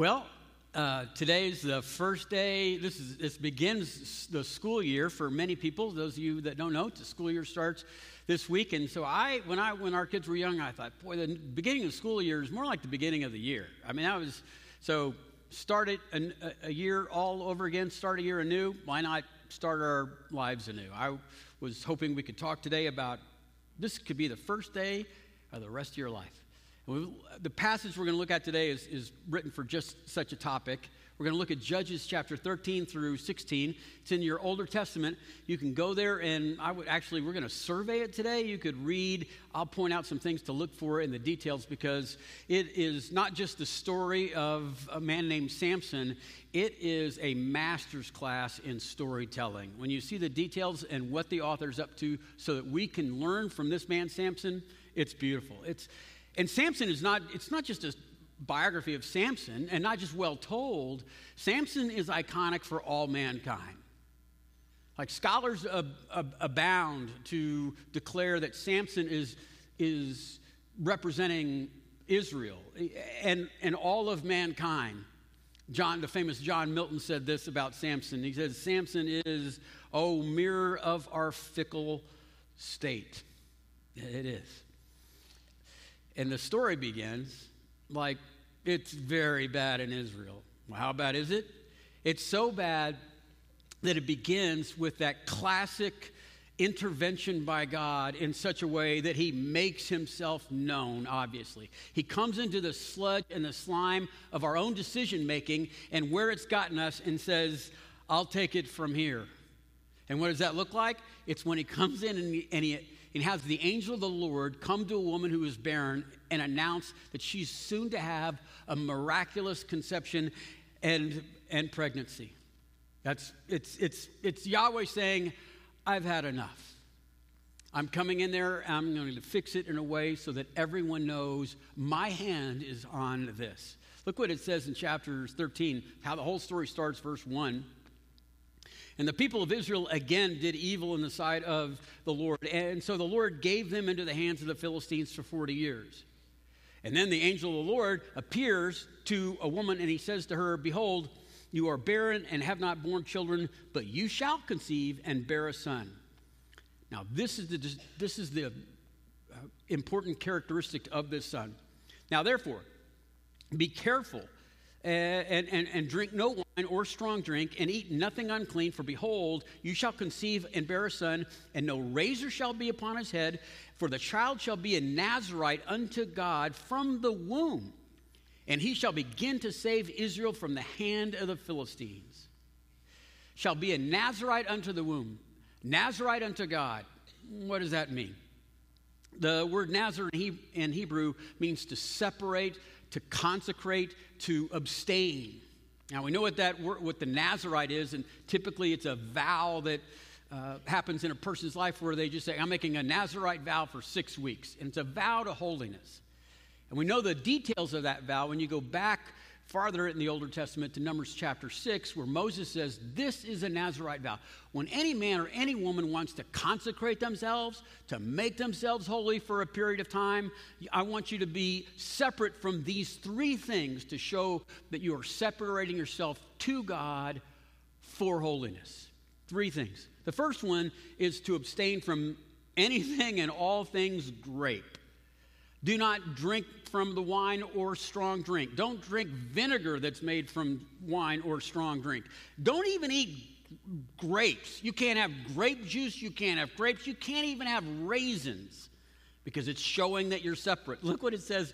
Well, uh, today's the first day. This is this begins the school year for many people. Those of you that don't know, the school year starts this week. And so I, when I when our kids were young, I thought, boy, the beginning of the school year is more like the beginning of the year. I mean, that was so start it a, a year all over again. Start a year anew. Why not start our lives anew? I was hoping we could talk today about this. Could be the first day of the rest of your life. The passage we're going to look at today is, is written for just such a topic. We're going to look at Judges chapter 13 through 16. It's in your older testament. You can go there and I would actually, we're going to survey it today. You could read, I'll point out some things to look for in the details because it is not just the story of a man named Samson, it is a master's class in storytelling. When you see the details and what the author's up to so that we can learn from this man, Samson, it's beautiful. It's, and Samson is not, it's not just a biography of Samson and not just well told. Samson is iconic for all mankind. Like scholars ab- ab- abound to declare that Samson is, is representing Israel and, and all of mankind. John, the famous John Milton said this about Samson. He says, Samson is, oh, mirror of our fickle state. It is. And the story begins like it's very bad in Israel. Well, how bad is it? It's so bad that it begins with that classic intervention by God in such a way that he makes himself known, obviously. He comes into the sludge and the slime of our own decision making and where it's gotten us and says, I'll take it from here. And what does that look like? It's when he comes in and he, and he and has the angel of the Lord come to a woman who is barren and announce that she's soon to have a miraculous conception and, and pregnancy. That's, it's, it's, it's Yahweh saying, I've had enough. I'm coming in there, I'm going to fix it in a way so that everyone knows my hand is on this. Look what it says in chapter 13, how the whole story starts, verse 1. And the people of Israel again did evil in the sight of the Lord. And so the Lord gave them into the hands of the Philistines for 40 years. And then the angel of the Lord appears to a woman and he says to her, Behold, you are barren and have not borne children, but you shall conceive and bear a son. Now, this is the, this is the uh, important characteristic of this son. Now, therefore, be careful and, and, and drink no wine or strong drink, and eat nothing unclean, for behold, you shall conceive and bear a son, and no razor shall be upon his head, for the child shall be a Nazarite unto God from the womb, and he shall begin to save Israel from the hand of the Philistines. Shall be a Nazarite unto the womb, Nazarite unto God. What does that mean? The word Nazar in Hebrew means to separate, to consecrate, to abstain. Now we know what that what the Nazarite is, and typically it's a vow that uh, happens in a person's life where they just say, "I'm making a Nazarite vow for six weeks," and it's a vow to holiness. And we know the details of that vow when you go back farther in the Older Testament to Numbers chapter 6, where Moses says, This is a Nazarite vow. When any man or any woman wants to consecrate themselves, to make themselves holy for a period of time, I want you to be separate from these three things to show that you are separating yourself to God for holiness. Three things. The first one is to abstain from anything and all things grape. Do not drink from the wine or strong drink. Don't drink vinegar that's made from wine or strong drink. Don't even eat grapes. You can't have grape juice. You can't have grapes. You can't even have raisins because it's showing that you're separate. Look what it says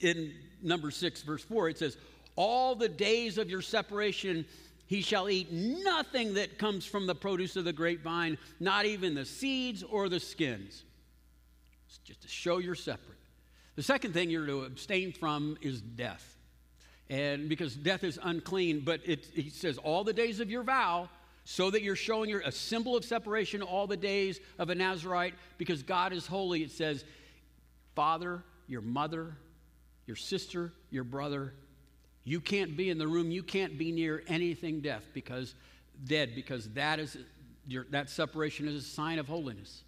in number six, verse four. It says, All the days of your separation he shall eat nothing that comes from the produce of the grapevine, not even the seeds or the skins. It's just to show you're separate. The second thing you're to abstain from is death. And because death is unclean, but it, he says, all the days of your vow, so that you're showing your, a symbol of separation all the days of a Nazarite, because God is holy, it says, father, your mother, your sister, your brother, you can't be in the room, you can't be near anything death because dead, because that is your, that separation is a sign of holiness.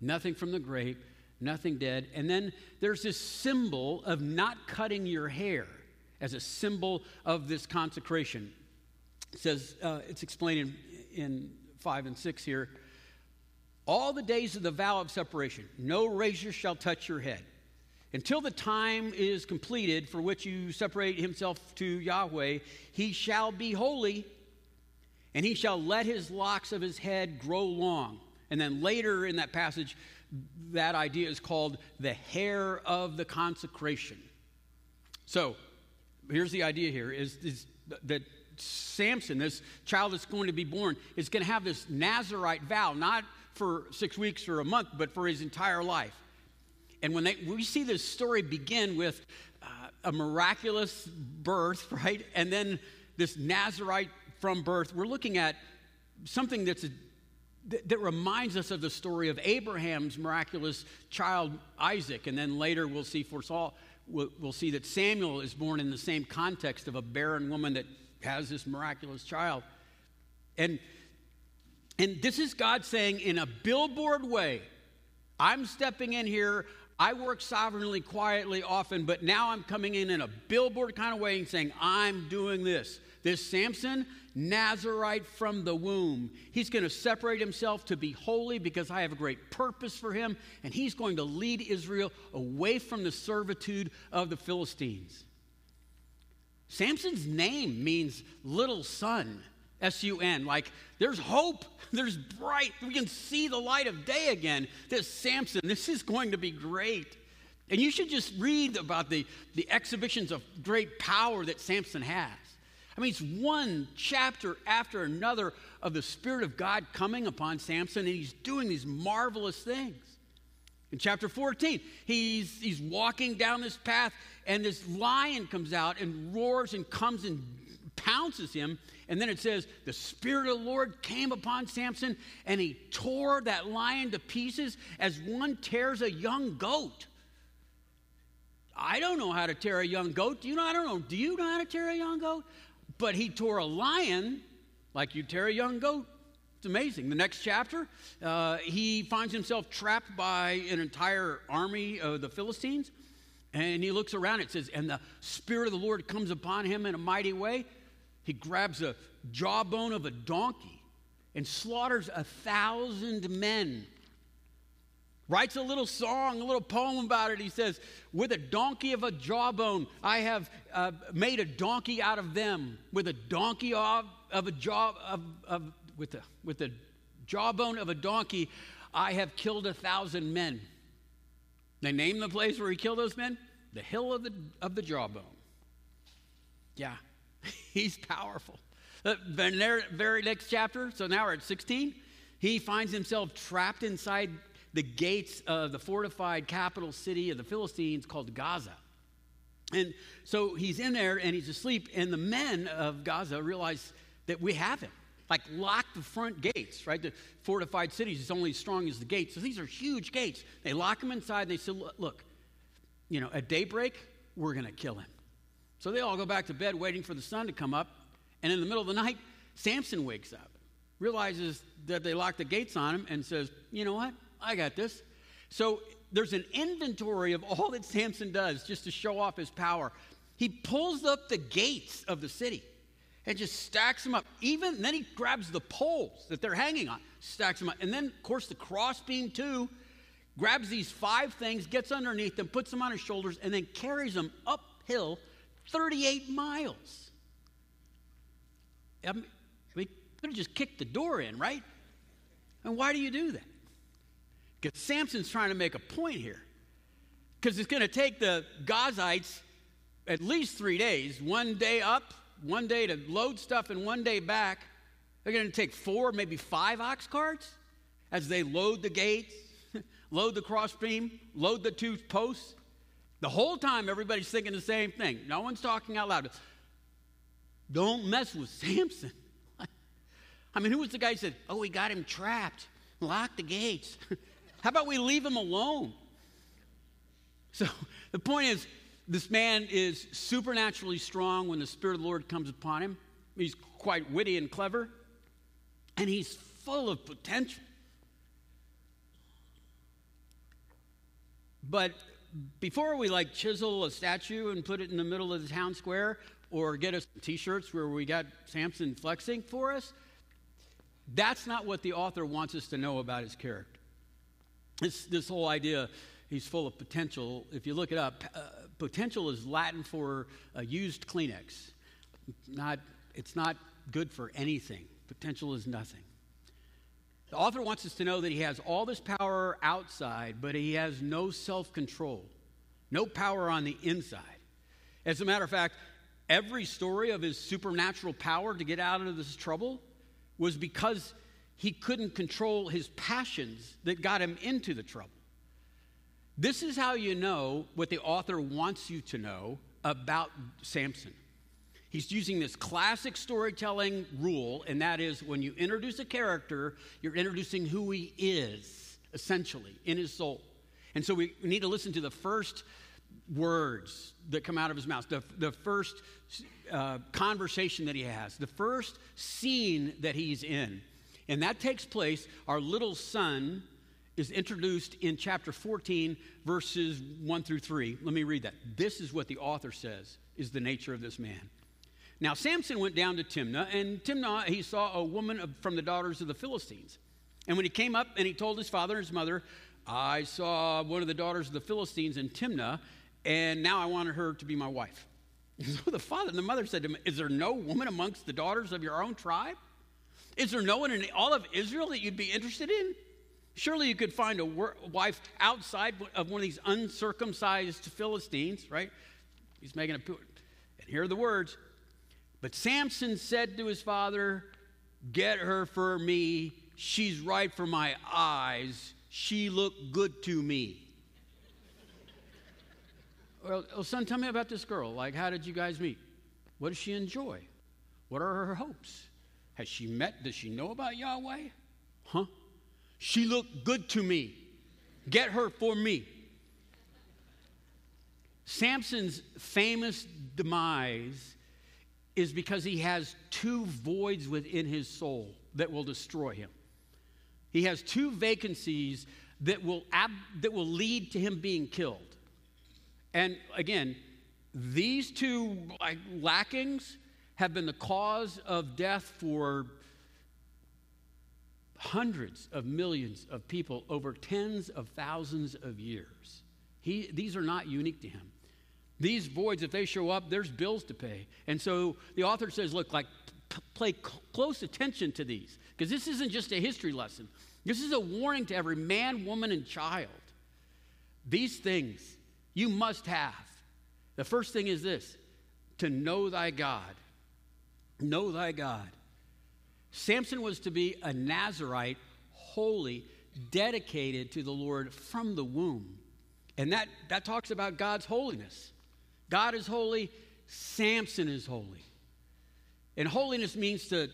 Nothing from the grave, nothing dead. And then there's this symbol of not cutting your hair as a symbol of this consecration. It says, uh, it's explained in, in 5 and 6 here. All the days of the vow of separation, no razor shall touch your head. Until the time is completed for which you separate himself to Yahweh, he shall be holy, and he shall let his locks of his head grow long. And then later in that passage, that idea is called the hair of the consecration. So here's the idea here is, is that Samson, this child that's going to be born, is going to have this Nazarite vow, not for six weeks or a month, but for his entire life. And when they, we see this story begin with uh, a miraculous birth, right? And then this Nazarite from birth, we're looking at something that's a, that, that reminds us of the story of Abraham's miraculous child, Isaac. And then later we'll see for Saul, we'll, we'll see that Samuel is born in the same context of a barren woman that has this miraculous child. And, and this is God saying in a billboard way, I'm stepping in here. I work sovereignly, quietly, often, but now I'm coming in in a billboard kind of way and saying, I'm doing this. This Samson, Nazarite from the womb. He's going to separate himself to be holy because I have a great purpose for him, and he's going to lead Israel away from the servitude of the Philistines. Samson's name means little sun. S U N. Like there's hope, there's bright, we can see the light of day again. This Samson, this is going to be great. And you should just read about the, the exhibitions of great power that Samson has. I mean, it's one chapter after another of the Spirit of God coming upon Samson, and he's doing these marvelous things. In chapter 14, he's, he's walking down this path, and this lion comes out and roars and comes and pounces him. And then it says, The Spirit of the Lord came upon Samson, and he tore that lion to pieces as one tears a young goat. I don't know how to tear a young goat. Do you know? I don't know. Do you know how to tear a young goat? But he tore a lion like you tear a young goat. It's amazing. The next chapter, uh, he finds himself trapped by an entire army of the Philistines. And he looks around, it says, and the Spirit of the Lord comes upon him in a mighty way. He grabs a jawbone of a donkey and slaughters a thousand men. Writes a little song, a little poem about it. He says, With a donkey of a jawbone, I have uh, made a donkey out of them. With a donkey of, of a jaw, of, of, with, the, with the jawbone of a donkey, I have killed a thousand men. They name the place where he killed those men the hill of the, of the jawbone. Yeah, he's powerful. The very next chapter, so now we're at 16, he finds himself trapped inside the gates of the fortified capital city of the Philistines called Gaza. And so he's in there and he's asleep, and the men of Gaza realize that we have him. Like, lock the front gates, right? The fortified cities is only as strong as the gates. So these are huge gates. They lock him inside and they say, Look, you know, at daybreak, we're going to kill him. So they all go back to bed waiting for the sun to come up. And in the middle of the night, Samson wakes up, realizes that they locked the gates on him, and says, You know what? I got this. So there's an inventory of all that Samson does just to show off his power. He pulls up the gates of the city and just stacks them up. Even then, he grabs the poles that they're hanging on, stacks them up. And then, of course, the crossbeam, too, grabs these five things, gets underneath them, puts them on his shoulders, and then carries them uphill 38 miles. I mean, we could have just kicked the door in, right? And why do you do that? Because Samson's trying to make a point here. Because it's going to take the Gazites at least three days one day up, one day to load stuff, and one day back. They're going to take four, maybe five ox carts as they load the gates, load the crossbeam, load the two posts. The whole time, everybody's thinking the same thing. No one's talking out loud. Don't mess with Samson. I mean, who was the guy who said, Oh, we got him trapped? Lock the gates. How about we leave him alone? So the point is, this man is supernaturally strong when the Spirit of the Lord comes upon him. He's quite witty and clever, and he's full of potential. But before we like chisel a statue and put it in the middle of the town square or get us t-shirts where we got Samson flexing for us, that's not what the author wants us to know about his character. This, this whole idea, he's full of potential. If you look it up, uh, potential is Latin for uh, used Kleenex. Not, it's not good for anything. Potential is nothing. The author wants us to know that he has all this power outside, but he has no self control, no power on the inside. As a matter of fact, every story of his supernatural power to get out of this trouble was because he couldn't control his passions that got him into the trouble. This is how you know what the author wants you to know about Samson. He's using this classic storytelling rule, and that is when you introduce a character, you're introducing who he is, essentially, in his soul. And so we need to listen to the first words that come out of his mouth, the, the first uh, conversation that he has, the first scene that he's in. And that takes place, our little son is introduced in chapter 14, verses 1 through 3. Let me read that. This is what the author says is the nature of this man. Now, Samson went down to Timnah, and Timnah he saw a woman from the daughters of the Philistines. And when he came up and he told his father and his mother, I saw one of the daughters of the Philistines in Timnah, and now I wanted her to be my wife. So the father and the mother said to him, Is there no woman amongst the daughters of your own tribe? Is there no one in all of Israel that you'd be interested in? Surely you could find a wife outside of one of these uncircumcised Philistines, right? He's making a point. And here are the words. But Samson said to his father, Get her for me. She's right for my eyes. She looked good to me. well, well, son, tell me about this girl. Like, how did you guys meet? What does she enjoy? What are her hopes? Has she met? Does she know about Yahweh? Huh? She looked good to me. Get her for me. Samson's famous demise is because he has two voids within his soul that will destroy him. He has two vacancies that will, ab- that will lead to him being killed. And again, these two like, lackings have been the cause of death for hundreds of millions of people over tens of thousands of years. He, these are not unique to him. These voids, if they show up, there's bills to pay. And so the author says, look, like, p- play c- close attention to these, because this isn't just a history lesson. This is a warning to every man, woman, and child. These things you must have. The first thing is this to know thy God. Know thy God. Samson was to be a Nazarite, holy, dedicated to the Lord from the womb. And that, that talks about God's holiness. God is holy, Samson is holy. And holiness means to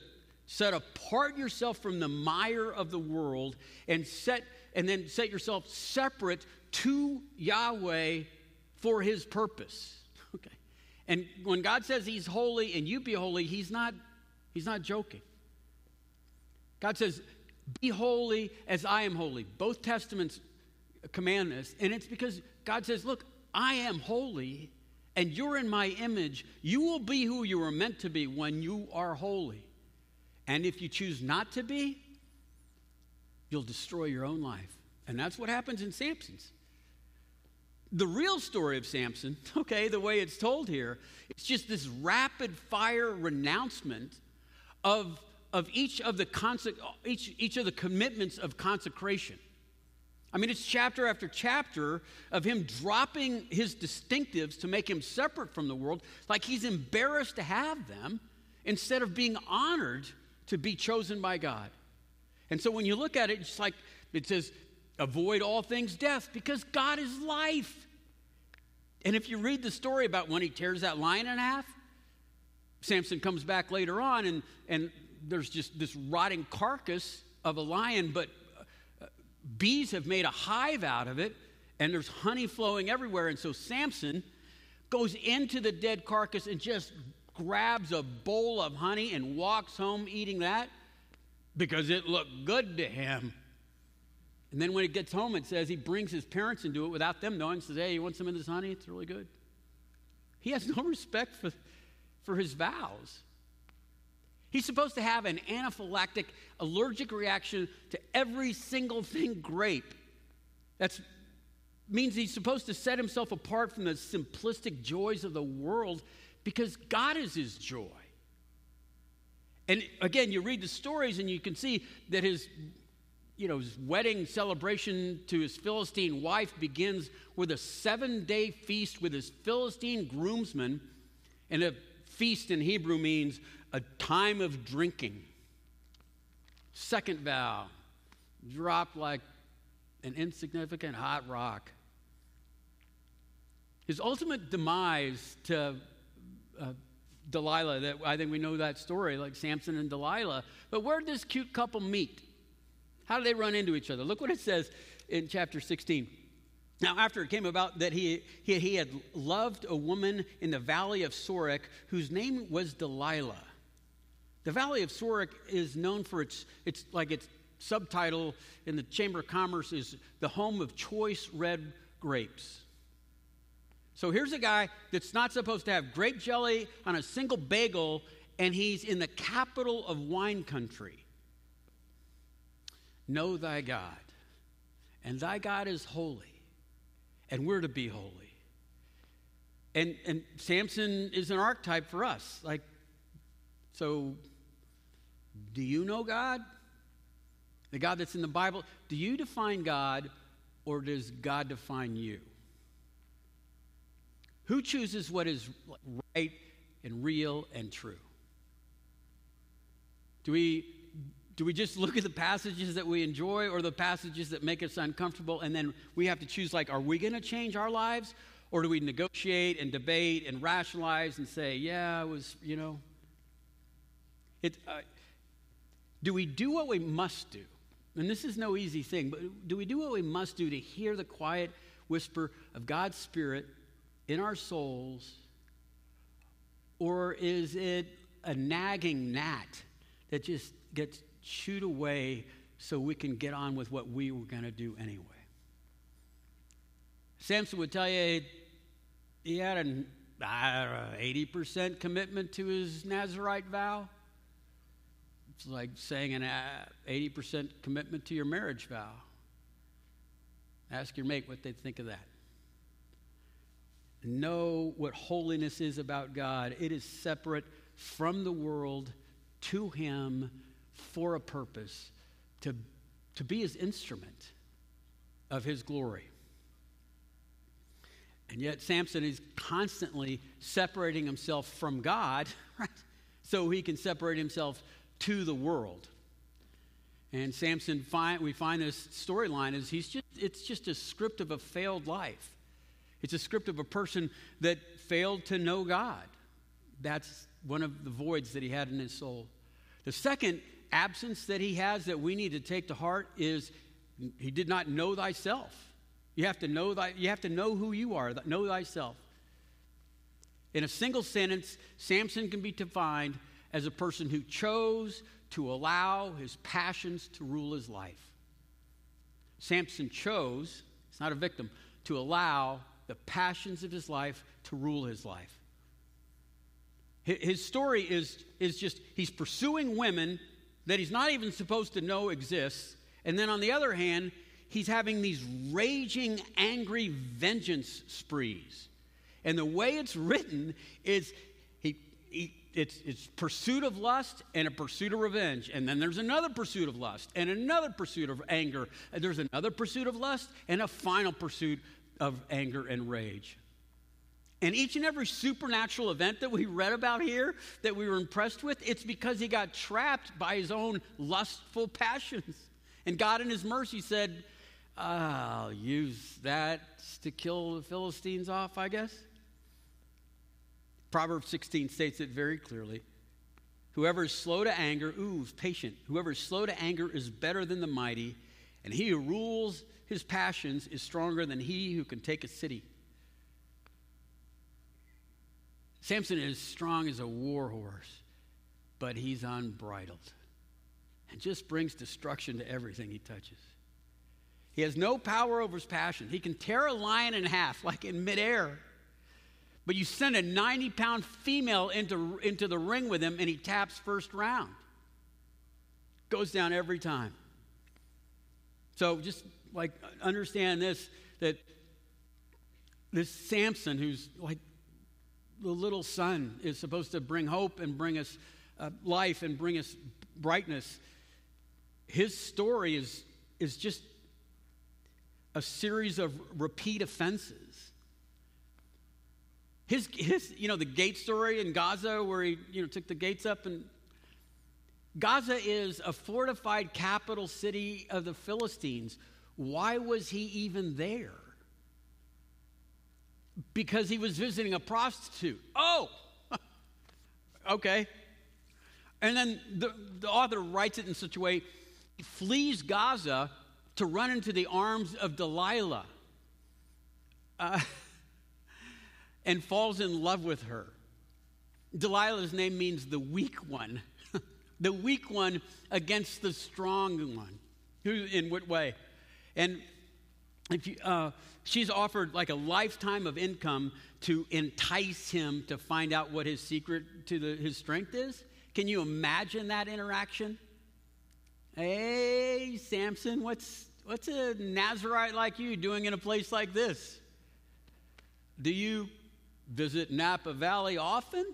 set apart yourself from the mire of the world and set and then set yourself separate to Yahweh for his purpose. And when God says he's holy and you be holy, he's not he's not joking. God says, "Be holy as I am holy." Both testaments command this, and it's because God says, "Look, I am holy and you're in my image, you will be who you were meant to be when you are holy. And if you choose not to be, you'll destroy your own life. And that's what happens in Samson's. The real story of Samson, okay, the way it's told here, it's just this rapid fire renouncement of, of each of the conse- each, each of the commitments of consecration. I mean, it's chapter after chapter of him dropping his distinctives to make him separate from the world, like he's embarrassed to have them, instead of being honored to be chosen by God. And so when you look at it, it's like it says, avoid all things death, because God is life. And if you read the story about when he tears that lion in half, Samson comes back later on, and, and there's just this rotting carcass of a lion, but uh, bees have made a hive out of it, and there's honey flowing everywhere. And so Samson goes into the dead carcass and just grabs a bowl of honey and walks home eating that because it looked good to him. And then when he gets home, it says he brings his parents into it without them knowing. Says, "Hey, you want some of this honey? It's really good." He has no respect for, for his vows. He's supposed to have an anaphylactic allergic reaction to every single thing grape. That means he's supposed to set himself apart from the simplistic joys of the world because God is his joy. And again, you read the stories and you can see that his you know, his wedding celebration to his Philistine wife begins with a seven day feast with his Philistine groomsmen. And a feast in Hebrew means a time of drinking. Second vow, dropped like an insignificant hot rock. His ultimate demise to uh, Delilah, that I think we know that story, like Samson and Delilah. But where did this cute couple meet? How do they run into each other? Look what it says in chapter 16. Now, after it came about that he, he, he had loved a woman in the valley of Sorek whose name was Delilah. The valley of Sorek is known for its, its like its subtitle in the Chamber of Commerce is the home of choice red grapes. So here's a guy that's not supposed to have grape jelly on a single bagel, and he's in the capital of wine country. Know thy God, and thy God is holy, and we're to be holy. And, and Samson is an archetype for us. Like, so do you know God? The God that's in the Bible? Do you define God, or does God define you? Who chooses what is right and real and true? Do we do we just look at the passages that we enjoy or the passages that make us uncomfortable and then we have to choose like are we going to change our lives or do we negotiate and debate and rationalize and say yeah it was you know. It uh, do we do what we must do? And this is no easy thing but do we do what we must do to hear the quiet whisper of god's spirit in our souls or is it a nagging gnat that just gets chewed away so we can get on with what we were going to do anyway. Samson would tell you he had an 80% commitment to his Nazarite vow. It's like saying an uh, 80% commitment to your marriage vow. Ask your mate what they think of that. Know what holiness is about God. It is separate from the world to Him for a purpose to, to be his instrument of his glory. And yet, Samson is constantly separating himself from God, right? So he can separate himself to the world. And Samson, find, we find this storyline is he's just, it's just a script of a failed life. It's a script of a person that failed to know God. That's one of the voids that he had in his soul. The second absence that he has that we need to take to heart is he did not know thyself. You have to know thy, you have to know who you are, know thyself. In a single sentence, Samson can be defined as a person who chose to allow his passions to rule his life. Samson chose, it's not a victim, to allow the passions of his life to rule his life. His story is, is just he's pursuing women that he's not even supposed to know exists. And then on the other hand, he's having these raging, angry vengeance sprees. And the way it's written is he, he, it's, it's pursuit of lust and a pursuit of revenge. And then there's another pursuit of lust and another pursuit of anger. There's another pursuit of lust and a final pursuit of anger and rage. And each and every supernatural event that we read about here, that we were impressed with, it's because he got trapped by his own lustful passions. And God, in his mercy, said, I'll use that to kill the Philistines off, I guess. Proverbs 16 states it very clearly. Whoever is slow to anger, ooh, patient. Whoever is slow to anger is better than the mighty, and he who rules his passions is stronger than he who can take a city. Samson is strong as a war horse, but he's unbridled and just brings destruction to everything he touches. He has no power over his passion. He can tear a lion in half, like in midair. But you send a 90 pound female into, into the ring with him, and he taps first round. Goes down every time. So just like understand this that this Samson, who's like the little sun, is supposed to bring hope and bring us uh, life and bring us brightness. His story is, is just a series of repeat offenses. His, his, you know, the gate story in Gaza where he, you know, took the gates up and Gaza is a fortified capital city of the Philistines. Why was he even there? Because he was visiting a prostitute. Oh, okay. And then the, the author writes it in such a way he flees Gaza to run into the arms of Delilah uh, and falls in love with her. Delilah's name means the weak one, the weak one against the strong one. Who, in what way? And if you, uh, she's offered like a lifetime of income to entice him to find out what his secret to the, his strength is. Can you imagine that interaction? Hey, Samson, what's, what's a Nazarite like you doing in a place like this? Do you visit Napa Valley often?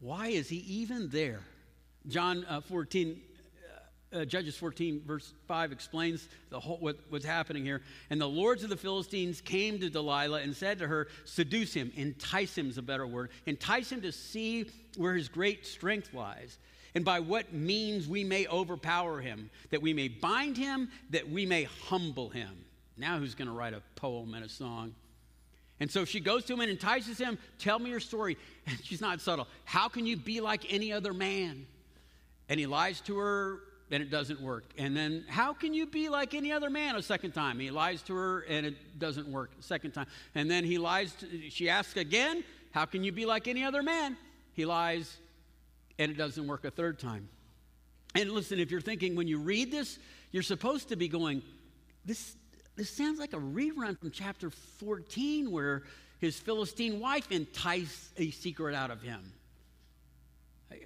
Why is he even there? John uh, 14, uh, Judges 14, verse 5 explains the whole, what, what's happening here. And the lords of the Philistines came to Delilah and said to her, Seduce him, entice him is a better word, entice him to see where his great strength lies, and by what means we may overpower him, that we may bind him, that we may humble him. Now, who's going to write a poem and a song? And so she goes to him and entices him, Tell me your story. And she's not subtle. How can you be like any other man? And he lies to her and it doesn't work. And then, how can you be like any other man a second time? He lies to her and it doesn't work a second time. And then he lies, to, she asks again, How can you be like any other man? He lies and it doesn't work a third time. And listen, if you're thinking when you read this, you're supposed to be going, This, this sounds like a rerun from chapter 14 where his Philistine wife enticed a secret out of him.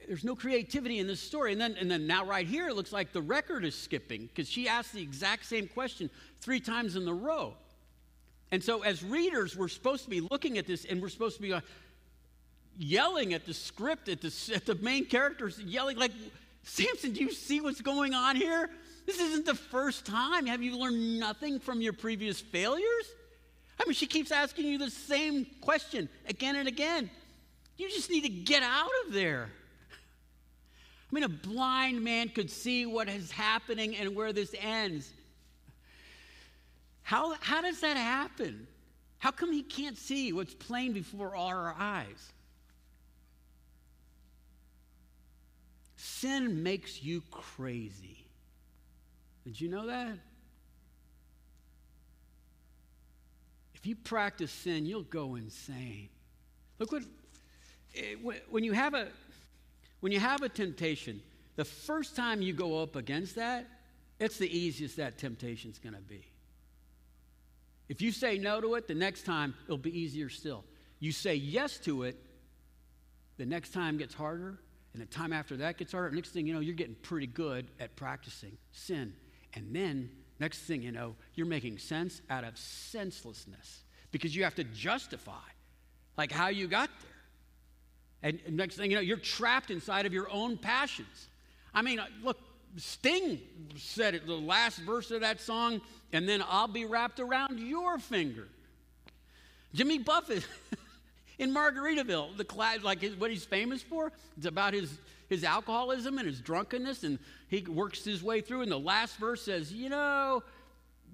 There's no creativity in this story. And then, and then now, right here, it looks like the record is skipping because she asked the exact same question three times in the row. And so, as readers, we're supposed to be looking at this and we're supposed to be uh, yelling at the script, at the, at the main characters, yelling like, Samson, do you see what's going on here? This isn't the first time. Have you learned nothing from your previous failures? I mean, she keeps asking you the same question again and again. You just need to get out of there. I mean, a blind man could see what is happening and where this ends. How, how does that happen? How come he can't see what's plain before our eyes? Sin makes you crazy. Did you know that? If you practice sin, you'll go insane. Look what, eh, when you have a, when you have a temptation, the first time you go up against that, it's the easiest that temptation's going to be. If you say no to it, the next time it'll be easier still. You say yes to it, the next time gets harder, and the time after that gets harder. Next thing you know, you're getting pretty good at practicing sin. And then, next thing you know, you're making sense out of senselessness because you have to justify like how you got there. And next thing you know, you're trapped inside of your own passions. I mean, uh, look, Sting said it, the last verse of that song, and then I'll be wrapped around your finger. Jimmy Buffett in Margaritaville, the class, like his, what he's famous for, it's about his, his alcoholism and his drunkenness, and he works his way through. And the last verse says, You know,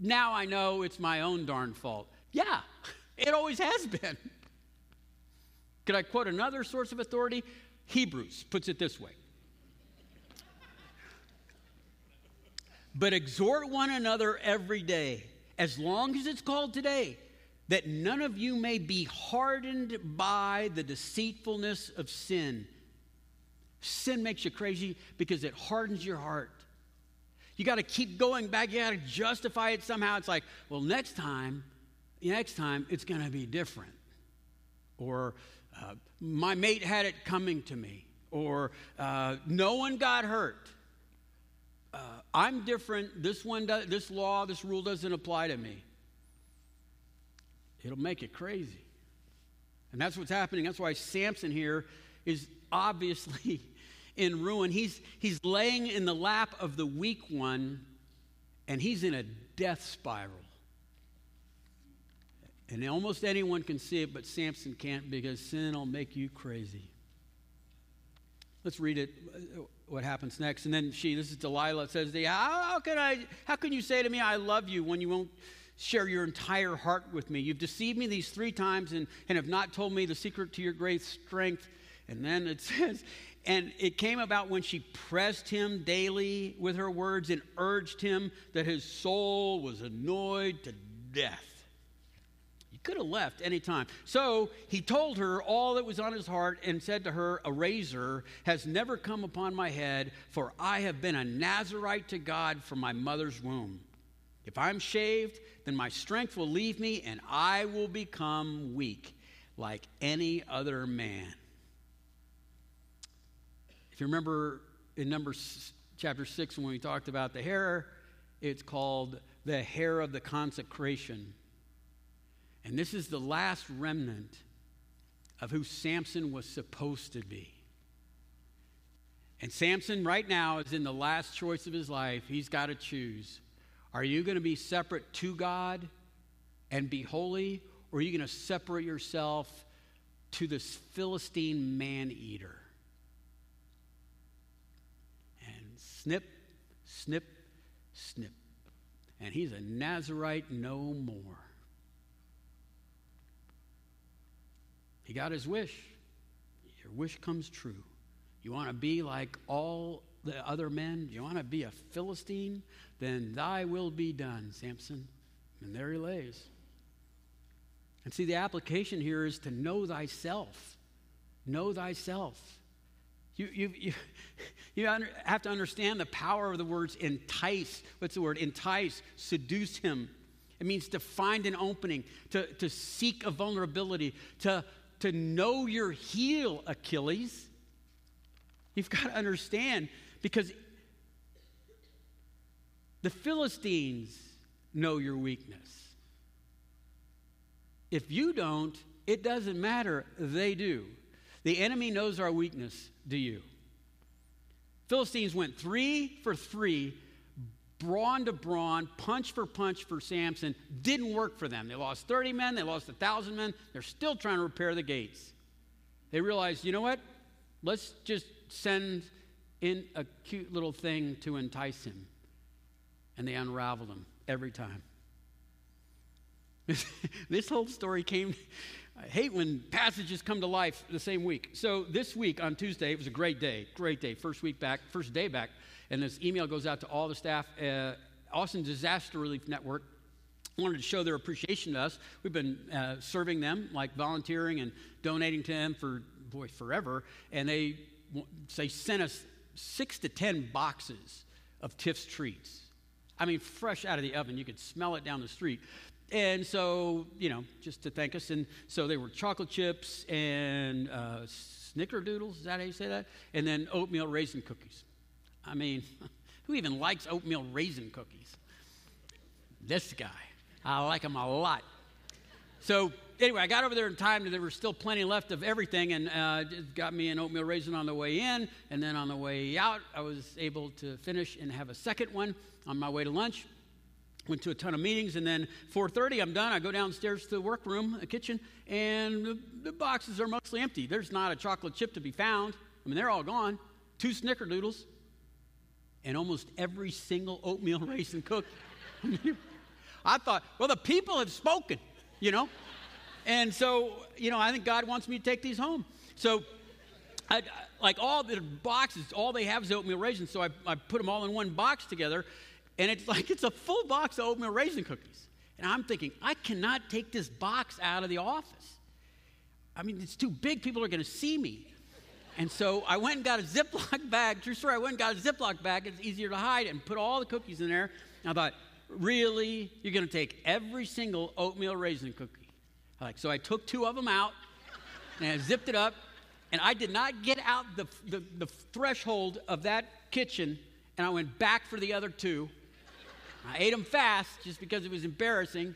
now I know it's my own darn fault. Yeah, it always has been. Could I quote another source of authority? Hebrews puts it this way But exhort one another every day, as long as it's called today, that none of you may be hardened by the deceitfulness of sin. Sin makes you crazy because it hardens your heart. You got to keep going back. You got to justify it somehow. It's like, well, next time, next time, it's going to be different. Or uh, my mate had it coming to me. Or uh, no one got hurt. Uh, I'm different. This one, does, this law, this rule doesn't apply to me. It'll make it crazy. And that's what's happening. That's why Samson here is obviously in ruin. He's, he's laying in the lap of the weak one, and he's in a death spiral. And almost anyone can see it, but Samson can't because sin will make you crazy. Let's read it, uh, what happens next. And then she, this is Delilah, says, how, how, can I, how can you say to me, I love you, when you won't share your entire heart with me? You've deceived me these three times and, and have not told me the secret to your great strength. And then it says, and it came about when she pressed him daily with her words and urged him that his soul was annoyed to death. Could have left any time. So he told her all that was on his heart and said to her, A razor has never come upon my head, for I have been a Nazarite to God from my mother's womb. If I'm shaved, then my strength will leave me and I will become weak like any other man. If you remember in Numbers chapter 6 when we talked about the hair, it's called the hair of the consecration. And this is the last remnant of who Samson was supposed to be. And Samson, right now, is in the last choice of his life. He's got to choose. Are you going to be separate to God and be holy, or are you going to separate yourself to this Philistine man eater? And snip, snip, snip. And he's a Nazarite no more. He got his wish. Your wish comes true. You want to be like all the other men? You want to be a Philistine? Then thy will be done, Samson. And there he lays. And see, the application here is to know thyself. Know thyself. You, you, you, you have to understand the power of the words entice. What's the word? Entice, seduce him. It means to find an opening, to, to seek a vulnerability, to, to know your heel, Achilles. You've got to understand because the Philistines know your weakness. If you don't, it doesn't matter. They do. The enemy knows our weakness do you? Philistines went three for three, brawn to brawn, punch for punch for Samson. Didn't work for them. They lost 30 men, they lost 1,000 men. They're still trying to repair the gates. They realized, you know what? Let's just send in a cute little thing to entice him. And they unraveled him every time. this whole story came I hate when passages come to life the same week. So this week on Tuesday, it was a great day, great day, first week back, first day back. And this email goes out to all the staff. Austin Disaster Relief Network wanted to show their appreciation to us. We've been uh, serving them, like volunteering and donating to them for, boy, forever. And they, they sent us six to 10 boxes of Tiff's treats. I mean, fresh out of the oven. You could smell it down the street. And so, you know, just to thank us. And so they were chocolate chips and uh, snickerdoodles. Is that how you say that? And then oatmeal raisin cookies. I mean, who even likes oatmeal raisin cookies? This guy. I like him a lot. So, anyway, I got over there in time. There was still plenty left of everything, and uh, got me an oatmeal raisin on the way in. And then on the way out, I was able to finish and have a second one on my way to lunch went to a ton of meetings and then 4.30 i'm done i go downstairs to the workroom the kitchen and the, the, boxes are mostly empty there's not a chocolate chip to be found i mean they're all gone two snickerdoodles and almost every single oatmeal raisin cookie. i thought well the people have spoken you know and so you know i think god wants me to take these home so I, like all the boxes all they have is oatmeal raisins so I, I put them all in one box together and it's like it's a full box of oatmeal raisin cookies. And I'm thinking, I cannot take this box out of the office. I mean, it's too big. People are going to see me. And so I went and got a Ziploc bag. True story, I went and got a Ziploc bag. It's easier to hide and put all the cookies in there. And I thought, really? You're going to take every single oatmeal raisin cookie? Like, so I took two of them out and I zipped it up. And I did not get out the, the, the threshold of that kitchen. And I went back for the other two. I ate them fast just because it was embarrassing.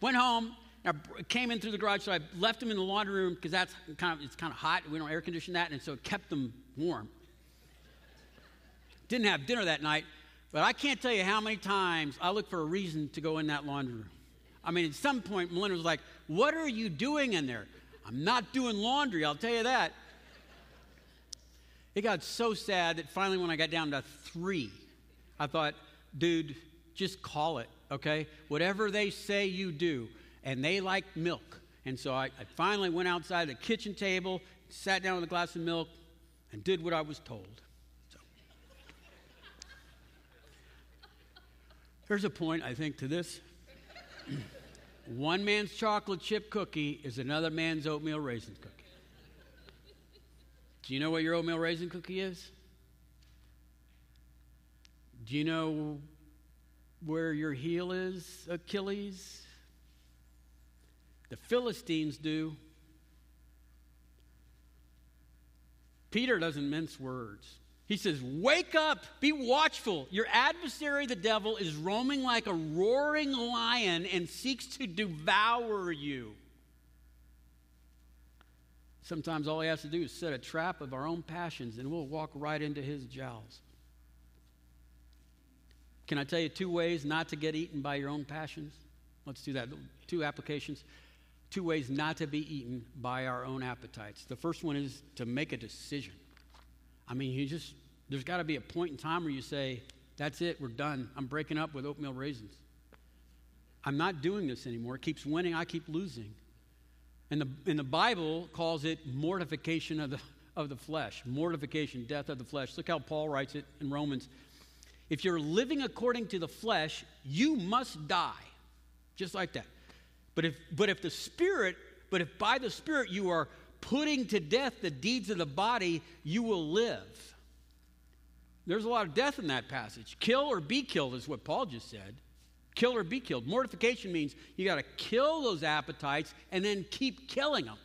Went home, I came in through the garage, so I left them in the laundry room because that's kind of it's kind of hot. We don't air condition that, and so it kept them warm. Didn't have dinner that night, but I can't tell you how many times I looked for a reason to go in that laundry room. I mean, at some point, Melinda was like, "What are you doing in there?" I'm not doing laundry. I'll tell you that. It got so sad that finally, when I got down to three, I thought, dude, just call it, okay? Whatever they say you do and they like milk. And so I, I finally went outside the kitchen table, sat down with a glass of milk, and did what I was told. So. There's a point, I think, to this. One man's chocolate chip cookie is another man's oatmeal raisin cookie. Do you know what your oatmeal raisin cookie is? Do you know where your heel is, Achilles? The Philistines do. Peter doesn't mince words. He says, Wake up, be watchful. Your adversary, the devil, is roaming like a roaring lion and seeks to devour you. Sometimes all he has to do is set a trap of our own passions and we'll walk right into his jowls. Can I tell you two ways not to get eaten by your own passions? Let's do that. Two applications two ways not to be eaten by our own appetites. The first one is to make a decision. I mean, you just, there's got to be a point in time where you say, that's it, we're done. I'm breaking up with oatmeal raisins. I'm not doing this anymore. It keeps winning, I keep losing. And the, and the Bible calls it mortification of the, of the flesh. Mortification, death of the flesh. Look how Paul writes it in Romans. If you're living according to the flesh, you must die. Just like that. But if, but if the Spirit, but if by the Spirit you are putting to death the deeds of the body, you will live. There's a lot of death in that passage. Kill or be killed is what Paul just said. Kill or be killed. Mortification means you got to kill those appetites and then keep killing them.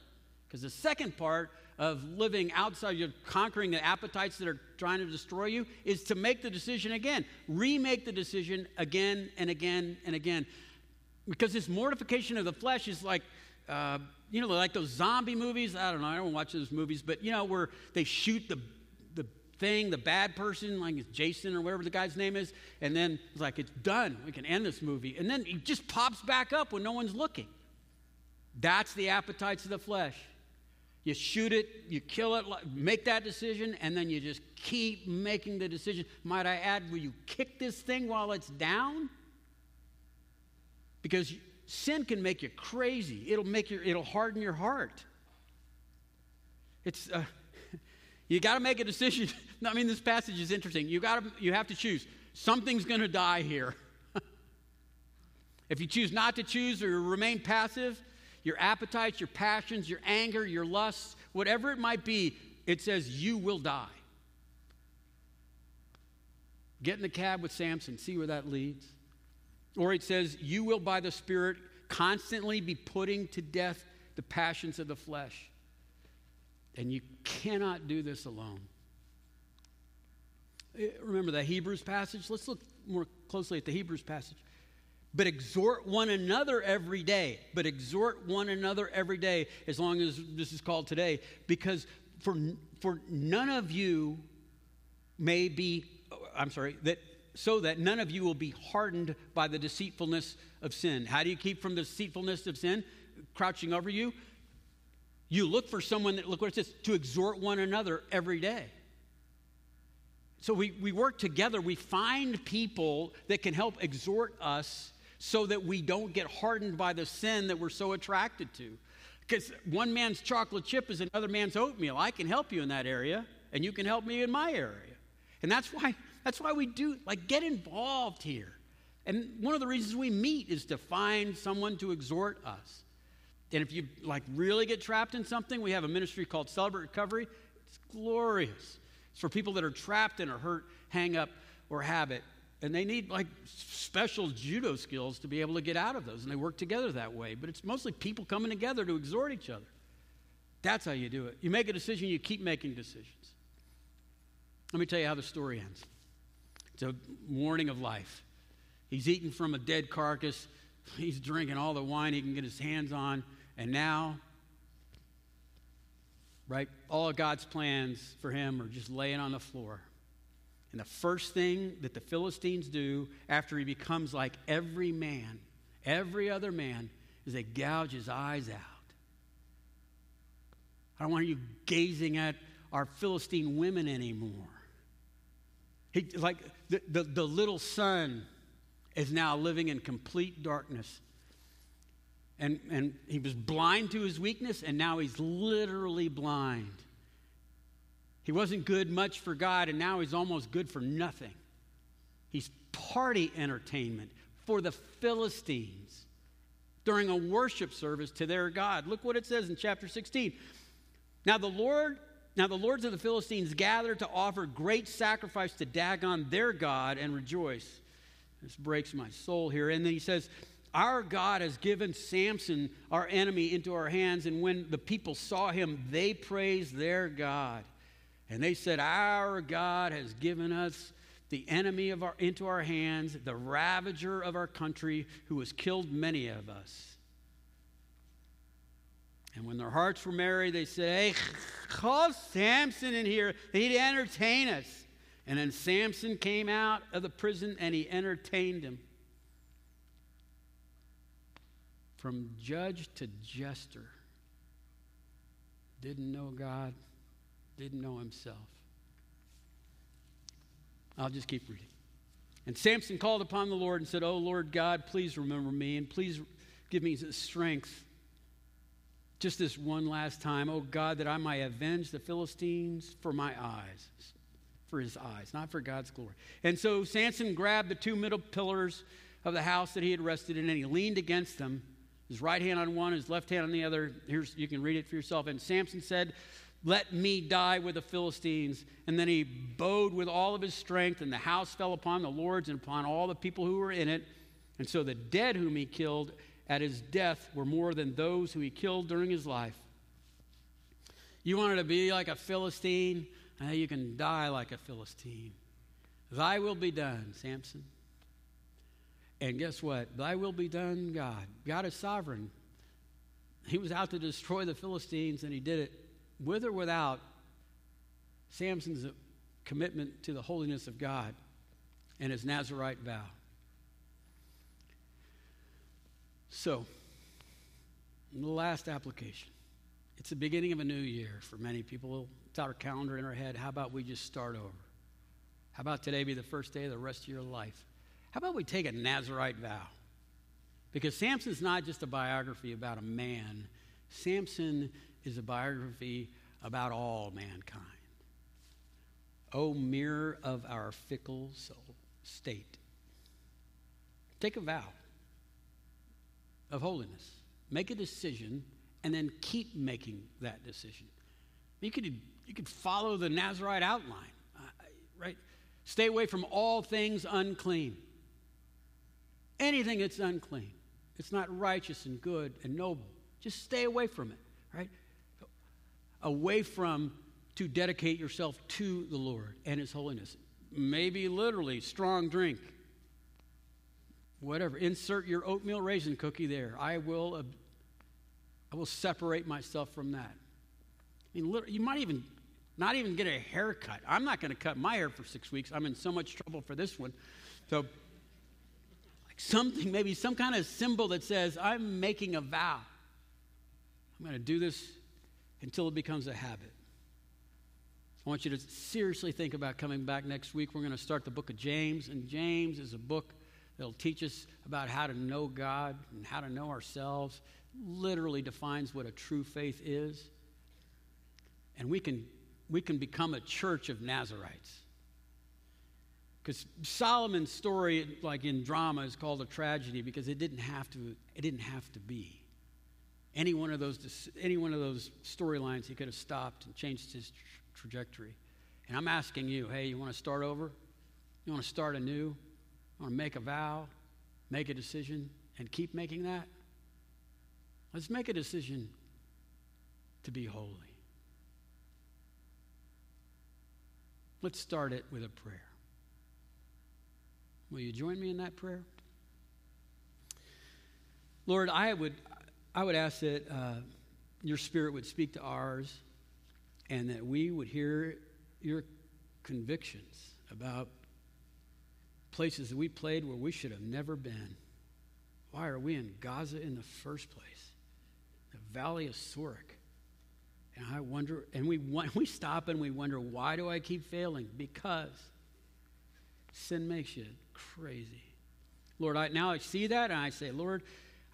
Because the second part of living outside, you're conquering the appetites that are trying to destroy you, is to make the decision again. Remake the decision again and again and again. Because this mortification of the flesh is like, uh, you know, like those zombie movies. I don't know, I don't watch those movies, but you know, where they shoot the, the thing, the bad person, like it's Jason or whatever the guy's name is, and then it's like, it's done. We can end this movie. And then it just pops back up when no one's looking. That's the appetites of the flesh. You shoot it, you kill it, make that decision, and then you just keep making the decision. Might I add, will you kick this thing while it's down? Because sin can make you crazy. It'll make your, it'll harden your heart. It's, uh, you got to make a decision. I mean, this passage is interesting. You got to, you have to choose. Something's going to die here. if you choose not to choose or remain passive, your appetites, your passions, your anger, your lusts, whatever it might be, it says you will die. Get in the cab with Samson, see where that leads. Or it says, You will by the Spirit constantly be putting to death the passions of the flesh. And you cannot do this alone. Eh, remember the Hebrews passage? Let's look more closely at the Hebrews passage. But exhort one another every day. But exhort one another every day, as long as this is called today, because for, for none of you may be, I'm sorry, that so that none of you will be hardened by the deceitfulness of sin. How do you keep from the deceitfulness of sin crouching over you? You look for someone that, look what it says, to exhort one another every day. So we, we work together. We find people that can help exhort us so that we don't get hardened by the sin that we're so attracted to. Because one man's chocolate chip is another man's oatmeal. I can help you in that area, and you can help me in my area. And that's why that's why we do, like, get involved here. And one of the reasons we meet is to find someone to exhort us. And if you, like, really get trapped in something, we have a ministry called Celebrate Recovery. It's glorious. It's for people that are trapped in a hurt, hang up, or habit. And they need like special judo skills to be able to get out of those. And they work together that way. But it's mostly people coming together to exhort each other. That's how you do it. You make a decision, you keep making decisions. Let me tell you how the story ends. It's a warning of life. He's eating from a dead carcass. He's drinking all the wine he can get his hands on. And now, right, all of God's plans for him are just laying on the floor. And the first thing that the Philistines do after he becomes like every man, every other man, is they gouge his eyes out. I don't want you gazing at our Philistine women anymore. He, like the, the, the little sun is now living in complete darkness. And, and he was blind to his weakness, and now he's literally blind. He wasn't good much for God, and now he's almost good for nothing. He's party entertainment for the Philistines during a worship service to their God. Look what it says in chapter 16. Now the Lord, now the lords of the Philistines gathered to offer great sacrifice to Dagon, their God, and rejoice. This breaks my soul here. And then he says, Our God has given Samson, our enemy, into our hands. And when the people saw him, they praised their God. And they said, Our God has given us the enemy of our, into our hands, the ravager of our country, who has killed many of us. And when their hearts were merry, they said, Hey, call Samson in here. He'd entertain us. And then Samson came out of the prison and he entertained him. From judge to jester. Didn't know God didn't know himself. I'll just keep reading. And Samson called upon the Lord and said, Oh Lord God, please remember me and please give me strength just this one last time. Oh God, that I might avenge the Philistines for my eyes, for his eyes, not for God's glory. And so Samson grabbed the two middle pillars of the house that he had rested in and he leaned against them, his right hand on one, his left hand on the other. Here's, you can read it for yourself. And Samson said, let me die with the Philistines. And then he bowed with all of his strength, and the house fell upon the lords and upon all the people who were in it. And so the dead whom he killed at his death were more than those who he killed during his life. You wanted to be like a Philistine? Now you can die like a Philistine. Thy will be done, Samson. And guess what? Thy will be done, God. God is sovereign. He was out to destroy the Philistines, and he did it with or without Samson's commitment to the holiness of God and his Nazarite vow. So, the last application. It's the beginning of a new year for many people. It's our calendar in our head. How about we just start over? How about today be the first day of the rest of your life? How about we take a Nazarite vow? Because Samson's not just a biography about a man, Samson is a biography about all mankind. O mirror of our fickle soul state. Take a vow of holiness. Make a decision and then keep making that decision. You could, you could follow the Nazarite outline, uh, right? Stay away from all things unclean. Anything that's unclean. It's not righteous and good and noble. Just stay away from it, right? away from to dedicate yourself to the Lord and His holiness. Maybe literally, strong drink. Whatever. Insert your oatmeal raisin cookie there. I will, uh, I will separate myself from that. I mean, you might even not even get a haircut. I'm not going to cut my hair for six weeks. I'm in so much trouble for this one. So, like something, maybe some kind of symbol that says, I'm making a vow. I'm going to do this until it becomes a habit. I want you to seriously think about coming back next week. We're going to start the book of James, and James is a book that'll teach us about how to know God and how to know ourselves. Literally defines what a true faith is. And we can, we can become a church of Nazarites. Because Solomon's story, like in drama, is called a tragedy because it didn't have to, it didn't have to be. Any one of those, any one of those storylines, he could have stopped and changed his trajectory. And I'm asking you hey, you want to start over? You want to start anew? Want to make a vow, make a decision, and keep making that? Let's make a decision to be holy. Let's start it with a prayer. Will you join me in that prayer? Lord, I would, I would ask that uh, your spirit would speak to ours and that we would hear your convictions about places that we played where we should have never been. Why are we in Gaza in the first place? The Valley of Sorek. And I wonder, and we, we stop and we wonder, why do I keep failing? Because sin makes you crazy. Lord, I, now I see that and I say, Lord,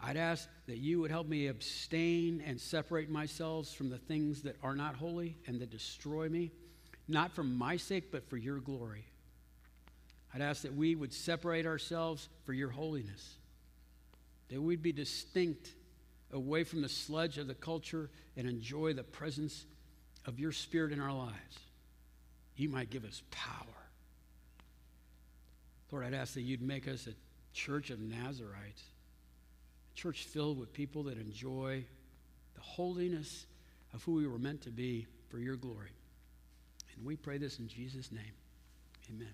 I'd ask that you would help me abstain and separate myself from the things that are not holy and that destroy me, not for my sake, but for your glory. I'd ask that we would separate ourselves for your holiness, that we'd be distinct away from the sludge of the culture and enjoy the presence of your spirit in our lives. You might give us power. Lord, I'd ask that you'd make us a church of Nazarites a church filled with people that enjoy the holiness of who we were meant to be for your glory. And we pray this in Jesus' name. Amen.